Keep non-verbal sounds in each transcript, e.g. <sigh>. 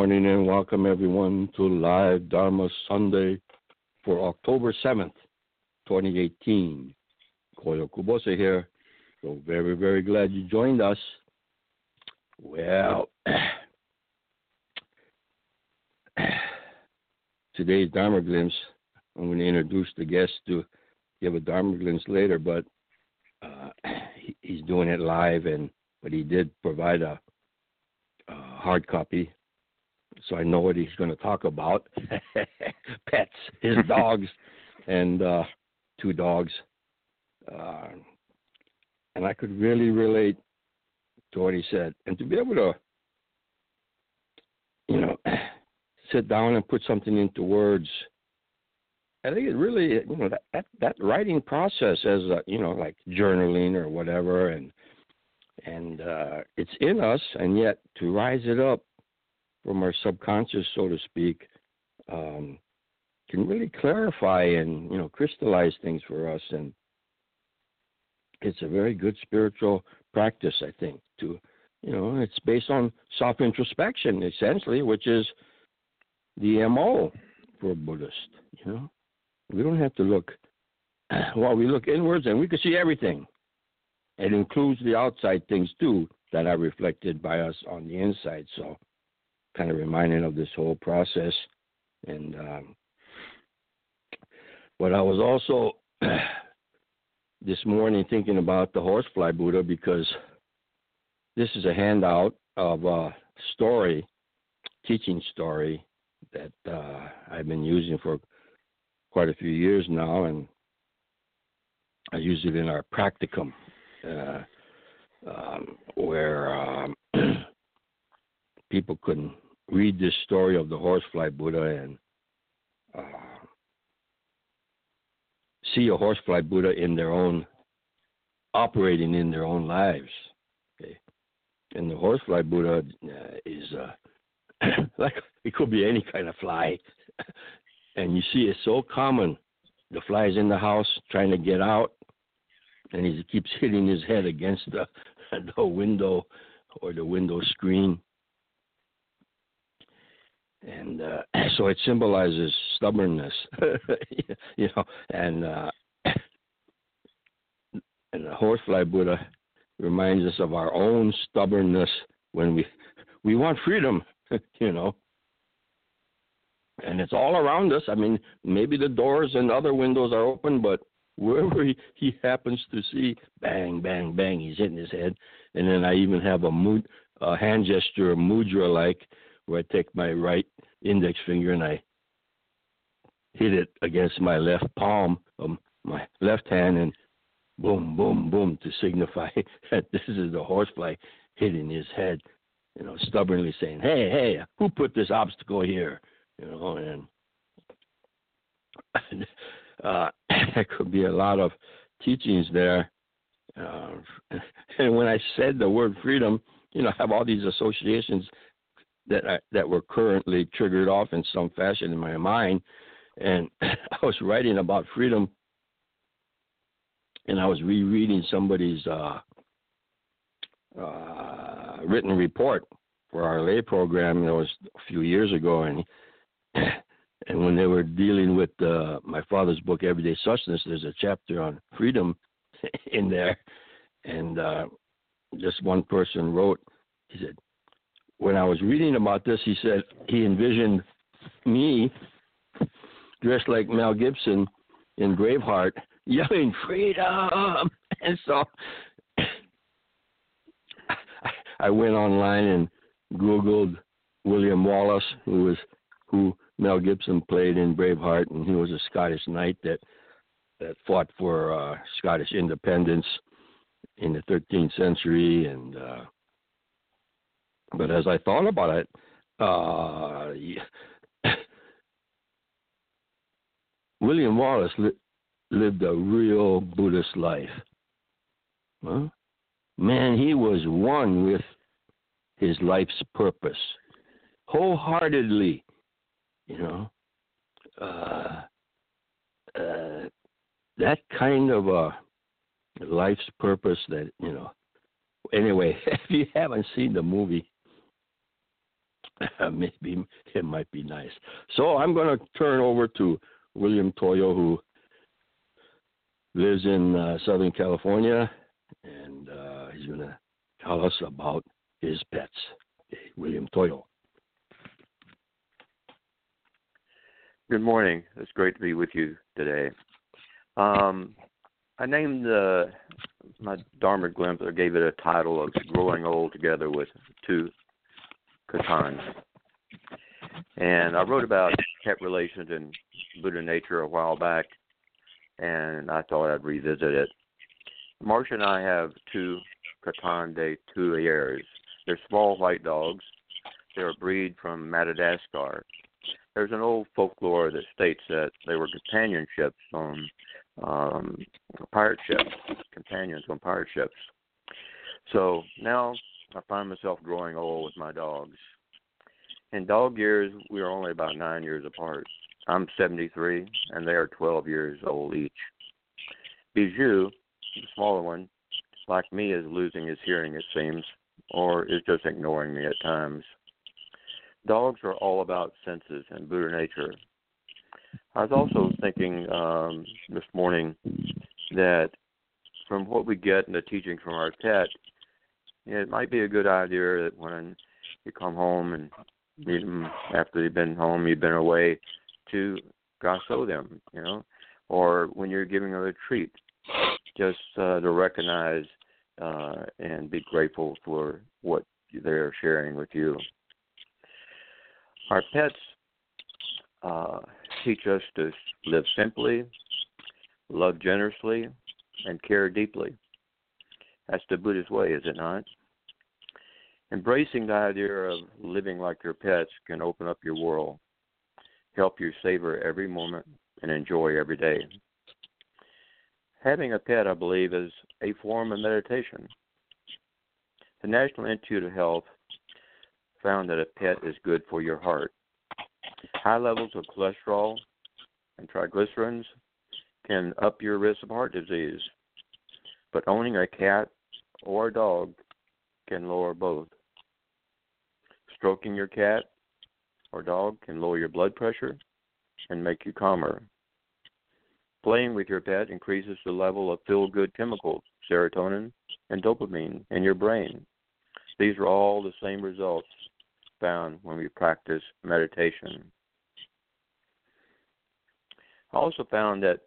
Morning and welcome everyone to Live Dharma Sunday for October 7th, 2018. Koyo Kubose here. So very, very glad you joined us. Well, <clears throat> today's Dharma glimpse, I'm going to introduce the guest to give a Dharma glimpse later, but uh, <clears throat> he's doing it live, and but he did provide a, a hard copy so I know what he's going to talk about. <laughs> Pets, his <laughs> dogs, and uh, two dogs. Uh, and I could really relate to what he said. And to be able to, you know, <clears throat> sit down and put something into words, I think it really, you know, that that, that writing process as a, you know, like journaling or whatever, and and uh, it's in us, and yet to rise it up from our subconscious, so to speak, um, can really clarify and you know crystallize things for us, and it's a very good spiritual practice, I think. To you know, it's based on self introspection essentially, which is the mo for a Buddhist. You know, we don't have to look. <clears throat> Well, we look inwards, and we can see everything. It includes the outside things too that are reflected by us on the inside. So kind of reminded of this whole process. And um, but I was also <clears throat> this morning thinking about the horsefly Buddha because this is a handout of a story, teaching story that uh, I've been using for quite a few years now, and I use it in our practicum, uh, um, where um, people can read this story of the horsefly Buddha and uh, see a horsefly Buddha in their own operating in their own lives. Okay, and the horsefly Buddha uh, is uh, <coughs> like it could be any kind of fly, <laughs> and you see it's so common. The fly is in the house trying to get out, and he keeps hitting his head against the <laughs> the window or the window screen and uh, <clears throat> so it symbolizes stubbornness, <laughs> you know, and uh, <clears throat> and the horsefly Buddha reminds us of our own stubbornness when we we want freedom, <laughs> you know, and it's all around us. I mean, maybe the doors and other windows are open, but wherever he, <laughs> he happens to see, bang, bang, bang, he's hitting his head. And then I even have a, mood, a hand gesture, a mudra like, where I take my right index finger and I hit it against my left palm of my left hand and boom, boom, boom to signify <laughs> that this is the horsefly hitting his head, you know, stubbornly saying, Hey, hey, who put this obstacle here? You know, and <laughs> uh, <laughs> there could be a lot of teachings there. Uh, and when I said the word freedom, you know, I have all these associations that I, that were currently triggered off in some fashion in my mind, and <laughs> I was writing about freedom, and I was rereading somebody's uh, uh, written report for our lay program. That was a few years ago, and <clears throat> and when they were dealing with uh, my father's book, Everyday Sustenance, there's a chapter on freedom <laughs> in there, and uh, just one person wrote, he said, when I was reading about this, he said he envisioned me dressed like Mel Gibson in Braveheart, <laughs> yelling freedom, <laughs> and so I went online and Googled William Wallace, who was who Mel Gibson played in Braveheart, and he was a Scottish knight that that fought for uh, Scottish independence in the 13th century. And uh, but as I thought about it, uh, <coughs> William Wallace li- lived a real Buddhist life. Huh? Man, he was one with his life's purpose, wholeheartedly. You know, uh, uh, that kind of a life's purpose. That you know. Anyway, <laughs> if you haven't seen the movie, <laughs> maybe it might be nice. So I'm going to turn over to William Toyo, who lives in uh, Southern California, and uh, he's going to tell us about his pets. Okay, William Toyo. Good morning. It's great to be with you today. Um, I named my Dharma glimpse. I gave it a title of "Growing Old Together with Two Cotons," and I wrote about cat relations and Buddha nature a while back, and I thought I'd revisit it. Marcia and I have two Coton de Tulears. They're small white dogs. They're a breed from Madagascar, there's an old folklore that states that they were companionships on um, pirate ships, companions on pirate ships. So now I find myself growing old with my dogs. In dog years, we are only about nine years apart. I'm 73, and they are 12 years old each. Bijou, the smaller one, like me, is losing his hearing, it seems, or is just ignoring me at times. Dogs are all about senses and Buddha nature. I was also thinking um, this morning that from what we get in the teaching from our it might be a good idea that when you come home and meet them after they've been home, you've been away, to gassho them, you know, or when you're giving them a treat, just uh, to recognize uh, and be grateful for what they're sharing with you. Our pets uh, teach us to live simply, love generously, and care deeply. That's the Buddhist way, is it not? Embracing the idea of living like your pets can open up your world, help you savor every moment, and enjoy every day. Having a pet, I believe, is a form of meditation. The National Institute of Health found that a pet is good for your heart. High levels of cholesterol and triglycerides can up your risk of heart disease, but owning a cat or a dog can lower both. Stroking your cat or dog can lower your blood pressure and make you calmer. Playing with your pet increases the level of feel good chemicals, serotonin and dopamine, in your brain. These are all the same results found when we practice meditation. I also found that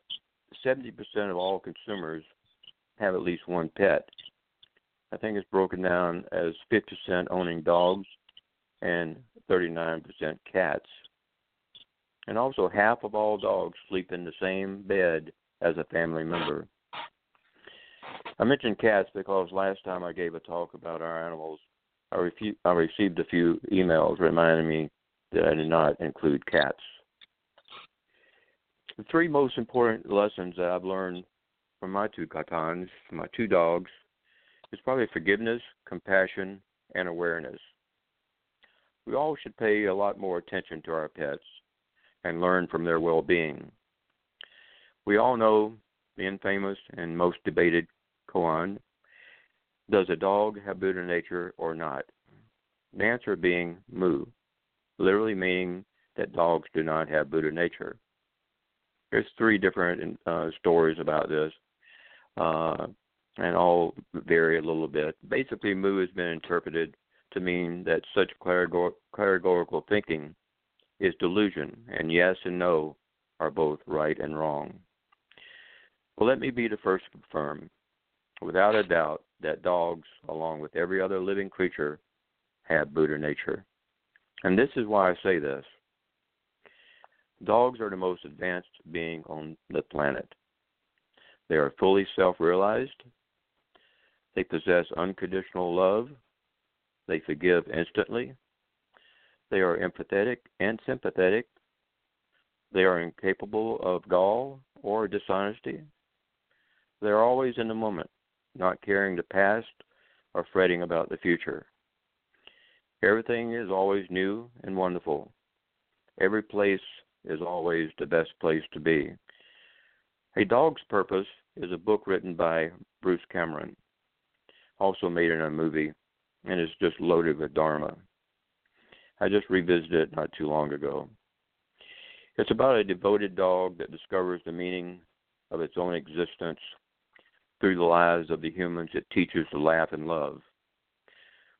70% of all consumers have at least one pet. I think it's broken down as 50% owning dogs and 39% cats. And also, half of all dogs sleep in the same bed as a family member. I mentioned cats because last time I gave a talk about our animals, I, refu- I received a few emails reminding me that I did not include cats. The three most important lessons that I've learned from my two cotons, my two dogs, is probably forgiveness, compassion, and awareness. We all should pay a lot more attention to our pets. and learn from their well being. We all know the infamous and most debated koan Does a dog have Buddha nature or not? The answer being mu, literally meaning that dogs do not have Buddha nature. There's three different uh, stories about this, uh, and all vary a little bit. Basically, mu has been interpreted to mean that such categorical thinking is delusion, and yes and no are both right and wrong. Well, let me be the first to confirm, without a doubt, that dogs, along with every other living creature, have Buddha nature. And this is why I say this. Dogs are the most advanced being on the planet. They are fully self realized. They possess unconditional love. They forgive instantly. They are empathetic and sympathetic. They are incapable of gall or dishonesty. They are always in the moment, not caring the past or fretting about the future. Everything is always new and wonderful. Every place is always the best place to be. A Dog's Purpose is a book written by Bruce Cameron, also made in a movie, and is just loaded with Dharma. I just revisited it not too long ago. It's about a devoted dog that discovers the meaning of its own existence through the lives of the humans it teaches to laugh and love.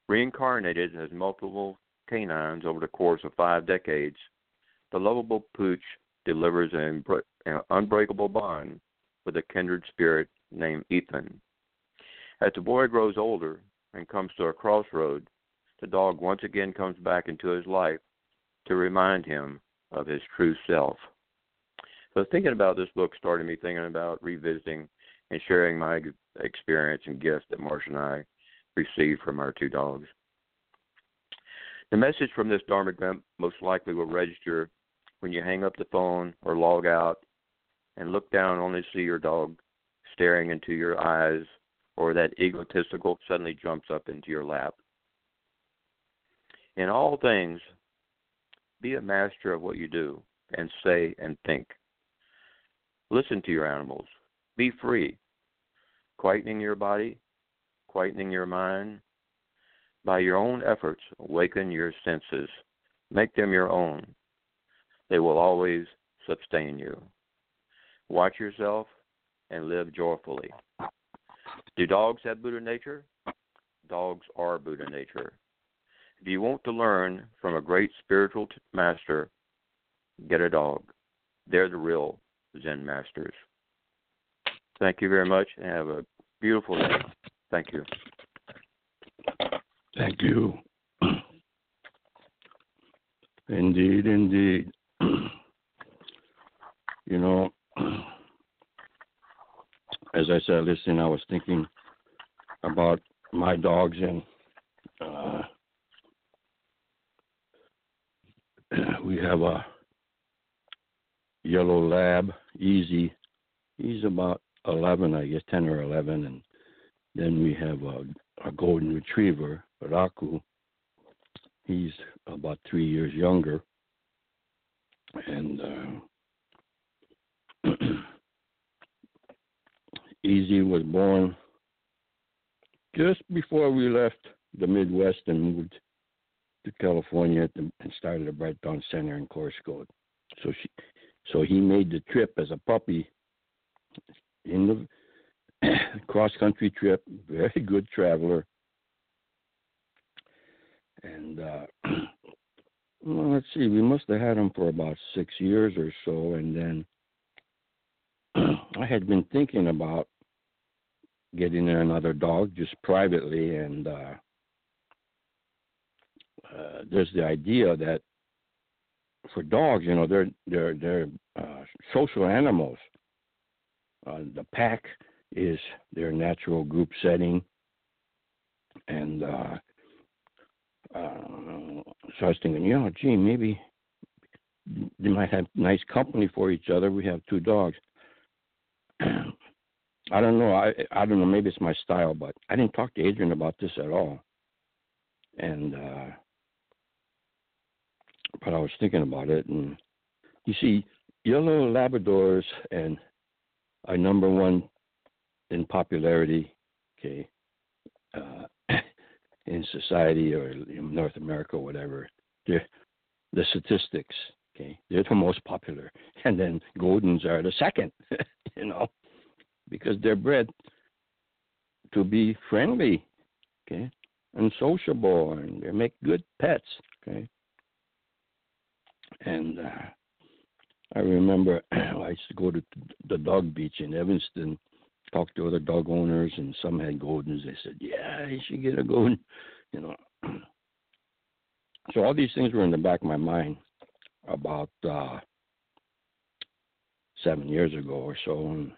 Reincarnated as multiple canines over the course of five decades, the lovable pooch delivers an unbreakable bond with a kindred spirit named Ethan. As the boy grows older and comes to a crossroad, the dog once again comes back into his life to remind him of his true self. So thinking about this book started me thinking about revisiting and sharing my experience and gifts that Marcia and I received from our two dogs. The message from this Dharma Glimp most likely will register when you hang up the phone or log out and look down only to see your dog staring into your eyes or that egotistical suddenly jumps up into your lap. In all things, be a master of what you do and say and think. Listen to your animals. Be free. Quietening your body, quietening your mind. By your own efforts, awaken your senses. Make them your own. They will always sustain you. Watch yourself and live joyfully. Do dogs have Buddha nature? Dogs are Buddha nature. If you want to learn from a great spiritual master, get a dog. They're the real Zen masters. Thank you very much and have a beautiful day. Thank you. Thank you. <clears throat> Indeed, indeed. <clears throat> you know, <clears throat> as I said, listening, I was thinking about my dogs and uh, <clears throat> we have a yellow lab, Easy. He's about 11, I guess, 10 or 11, and then we have a, a golden retriever, Raku. He's about three years younger, and uh, Easy was born just before we left the Midwest and moved to California and started a Bright Dawn Center in Coarsegold. So she, so he made the trip as a puppy in the <coughs> cross country trip. Very good traveler. And uh, <clears throat> well, let's see, we must have had him for about six years or so, and then <clears throat> I had been thinking about getting another dog just privately, and uh, uh, there's the idea that for dogs, you know, they're they're they're uh, social animals. Uh, the pack is their natural group setting, and uh, uh, so I was thinking, you know, gee, maybe they might have nice company for each other. We have two dogs. <clears throat> I don't know. I I don't know. Maybe it's my style, but I didn't talk to Adrian about this at all. And uh but I was thinking about it, and you see, yellow Labradors and are number one in popularity, okay, uh, <clears throat> in society or in North America or whatever. They're, the statistics, okay, they're the most popular, and then Goldens are the second, <laughs> you know, because they're bred to be friendly, okay, and sociable, and they make good pets, okay. And uh, I remember <clears throat> I used to go to the dog beach in Evanston, talk to other dog owners, and some had Goldens. They said, "Yeah, you should get a Golden," you know. <clears throat> So all these things were in the back of my mind about uh, seven years ago or so, and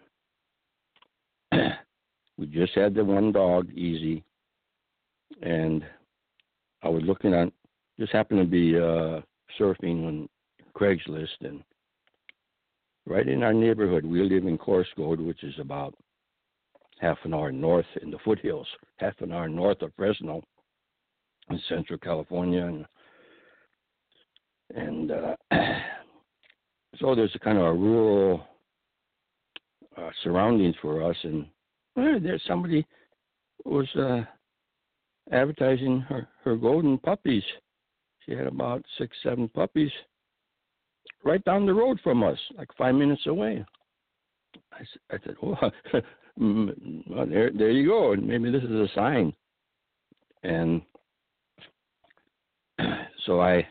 <clears throat> we just had the one dog, Easy, and I was looking at just happened to be uh, surfing on Craigslist and right in our neighborhood. We live in Coarsegold, which is about half an hour north in the foothills, half an hour north of Fresno in Central California, and and uh, <clears throat> so there's a kind of a rural uh, surroundings for us, and well, there's somebody was uh, advertising her her golden puppies. She had about six, seven puppies right down the road from us, like five minutes away. I, I said, oh, <laughs> well, there, there you go. Maybe this is a sign. And <clears throat> so I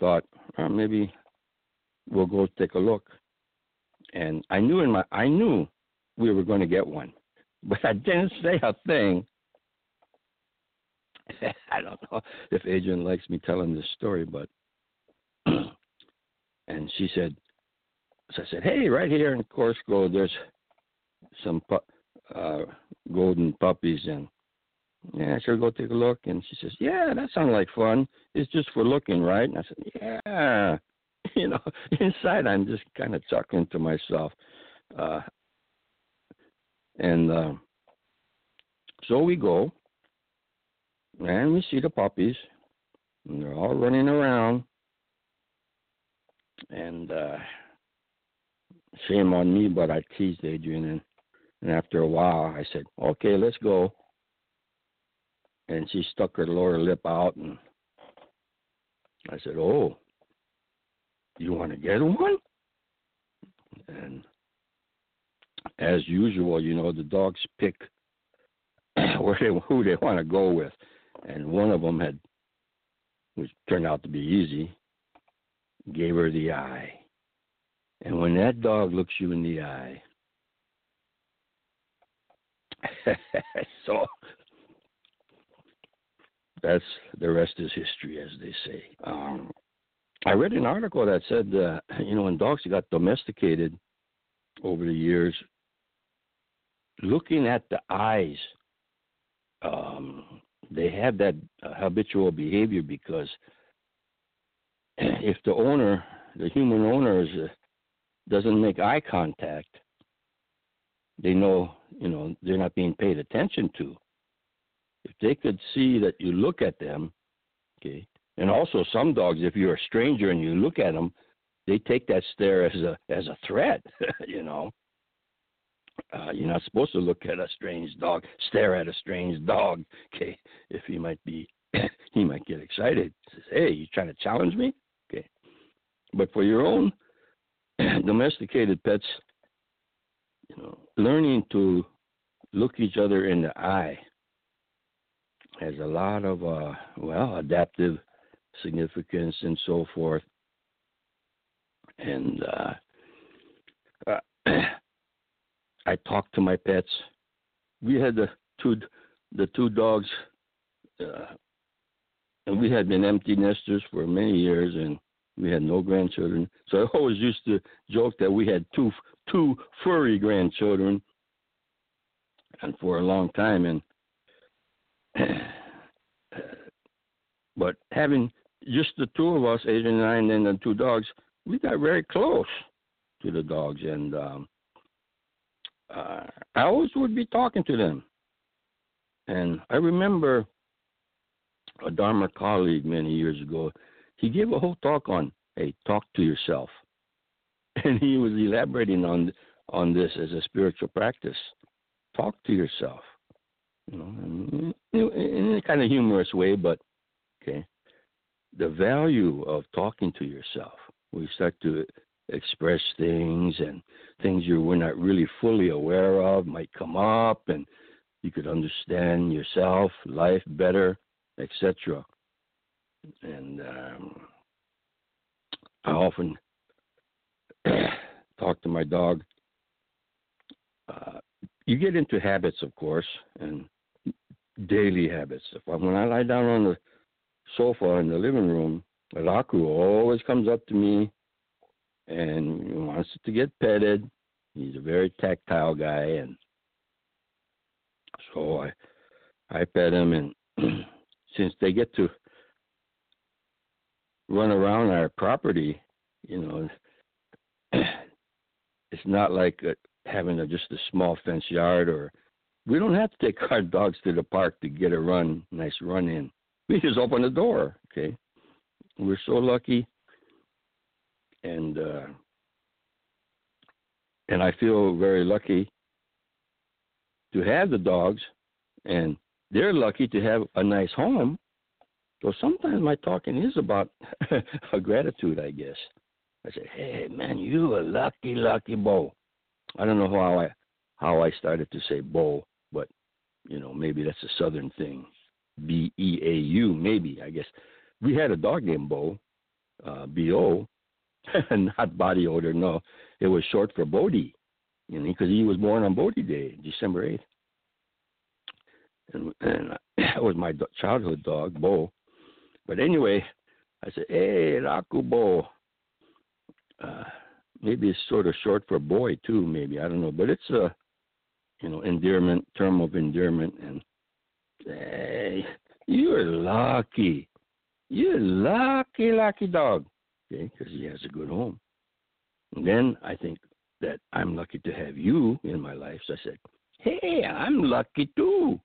thought, oh, maybe we'll go take a look. And I knew in my, I knew we were going to get one, <laughs> but I didn't say a thing. <laughs> I don't know if Adrian likes me telling this story, but <clears throat> and she said, so I said, hey, right here in Coarsegold, there's some pu- uh, golden puppies, and yeah, should go take a look. And she says, yeah, that sounds like fun. It's just for looking, right? And I said, yeah. <laughs> You know, inside I'm just kind of chuckling to myself. Uh, and uh, so we go, and we see the puppies, and they're all running around and uh, shame on me, but I teased Adrian, and, and after a while, I said, "Okay, let's go." And she stuck her lower lip out, and I said, "Oh, you want to get one?" And as usual, you know, the dogs pick <clears throat> where they <laughs> who they want to go with, and one of them had, which turned out to be easy, gave her the eye. And when that dog looks you in the eye, <laughs> so that's the rest is history, as they say. Um, I read an article that said, uh, you know, when dogs got domesticated over the years, looking at the eyes, um, they have that uh, habitual behavior because if the owner, the human owner, is, uh, doesn't make eye contact, they know, you know, they're not being paid attention to. If they could see that you look at them, okay, and also some dogs, if you're a stranger and you look at them, they take that stare as a as a threat, <laughs> you know. Uh, you're not supposed to look at a strange dog, stare at a strange dog, <laughs> okay? If he might be, <coughs> he might get excited. Says, "Hey, you trying to challenge me?" Okay, But for your own <coughs> domesticated pets, you know, learning to look each other in the eye has a lot of uh, well adaptive significance and so forth. And uh, uh, <clears throat> I talked to my pets. We had the two the two dogs, uh, and we had been empty nesters for many years, and we had no grandchildren, so I always used to joke that we had two two furry grandchildren, and for a long time. And <clears throat> but having just the two of us, Adrian and I, and the two dogs, we got very close to the dogs, and um, uh, I always would be talking to them. And I remember a Dharma colleague many years ago he gave a whole talk on, hey, talk to yourself. <laughs> and he was elaborating on on this as a spiritual practice. Talk to yourself, you know, in, in a kind of humorous way, but okay. The value of talking to yourself. We start to express things and things you were not really fully aware of might come up and you could understand yourself, life better, etc. And um, I often <clears throat> talk to my dog. Uh, you get into habits, of course, and daily habits. When I lie down on the sofa in the living room, Raku always comes up to me and wants to get petted. He's a very tactile guy, and so I I pet him, and <clears throat> since they get to run around our property, you know, <clears throat> it's not like a, having a, just a small fence yard, or we don't have to take <laughs> our dogs to the park to get a run, nice run in. We just open the door. Okay, we're so lucky and uh, and I feel very lucky to have the dogs, and they're lucky to have a nice home. So sometimes my talking is about <laughs> a gratitude, I guess. I say, "Hey, man, you a lucky, lucky Bo." I don't know how I how I started to say Bo, but you know maybe that's a Southern thing. B E A U, maybe I guess. We had a dog named Bo, uh, B O, <laughs> not body odor. No, it was short for Bodhi, you know, because he was born on Bodhi Day, December eighth, and and <clears throat> that was my childhood dog, Bo. But anyway, I said, "Hey, Raku Bo." Uh, maybe it's sort of short for boy too. Maybe I don't know, but it's a you know endearment term of endearment, and hey, you're lucky. You're lucky, lucky dog okay, because he has a good home. And then I think that I'm lucky to have you in my life. So I said, hey, I'm lucky too.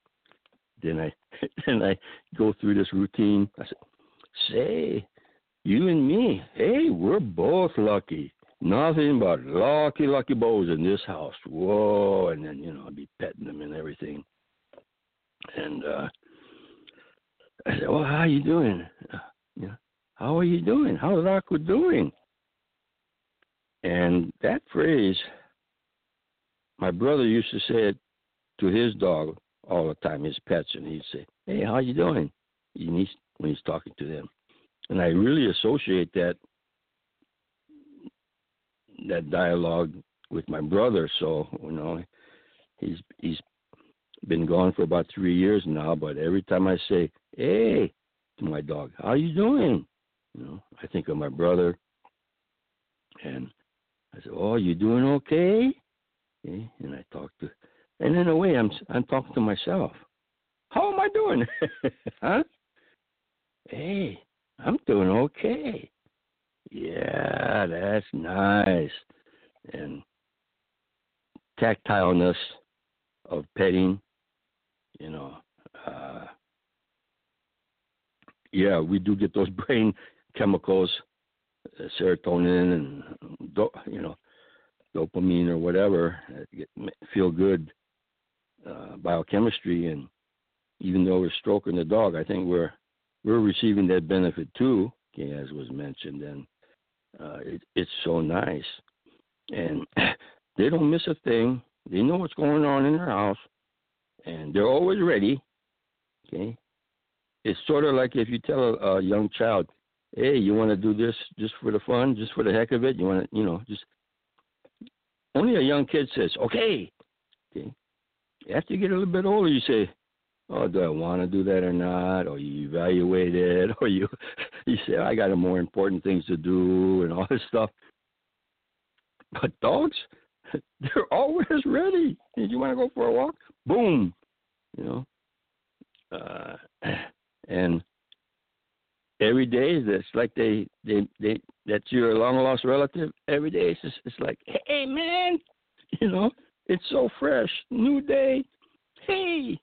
Then I <laughs> then I go through this routine. I said, say, you and me, hey, we're both lucky. Nothing but lucky, lucky bows in this house. Whoa! And then you know I'd be petting them and everything. And uh I said, well, how are you doing? Uh, yeah. How are you doing? How's Raku doing? And that phrase, my brother used to say it to his dog all the time, his pets, and he'd say, "Hey, how you doing?" when he's talking to them, and I really associate that that dialogue with my brother. So you know, he's he's been gone for about three years now, but every time I say, "Hey," to my dog, "How you doing?" You know, I think of my brother, and I said, "Oh, you doing okay?" okay? And I talk to, and in a way, I'm I'm talking to myself. How am I doing? <laughs> huh? Hey, I'm doing okay. Yeah, that's nice. And tactileness of petting, you know. Uh, yeah, we do get those <laughs> brain chemicals, uh, serotonin and do, you know dopamine or whatever, get, feel good uh, biochemistry, and even though we're stroking the dog, I think we're we're receiving that benefit too, as was mentioned, and uh, it, it's so nice, and <clears throat> they don't miss a thing. They know what's going on in their house, and they're always ready. Okay, it's sort of like if you tell a, a young child, hey, you want to do this just for the fun, just for the heck of it? You want to, you know, just only a young kid says, okay. Okay. After you get a little bit older, you say, oh, do I want to do that or not? Or you evaluate it, <laughs> or you <laughs> you say, I got more important things to do, and all this stuff. But dogs, <laughs> they're always ready. Did you want to go for a walk? Boom, you know. Uh, <clears throat> and every day it's like they they they that's your long lost relative every day it's just, it's like hey man <laughs> you know it's so fresh new day hey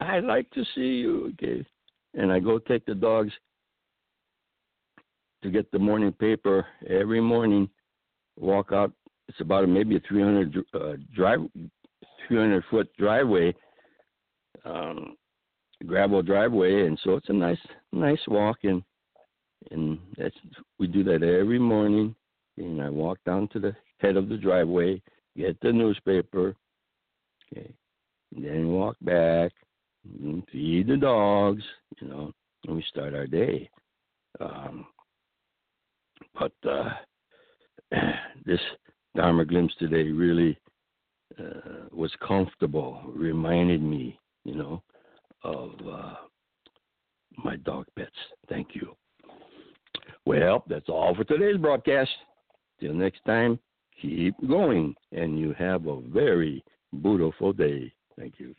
i like to see you okay and i go take the dogs to get the morning paper every morning walk out. It's about a, maybe a 300 uh, drive, 300 foot driveway, um, gravel driveway, and so it's a nice, nice walk. And and that's we do that every morning. And I walk down to the head of the driveway, get the newspaper, okay, and then walk back, feed the dogs, you know, and we start our day. Um, but uh, <clears throat> this Dharma glimpse today really uh, was comfortable, reminded me, you know, of uh, my dog pets. Thank you. Well, that's all for today's broadcast. Till next time, keep going, and you have a very beautiful day. Thank you.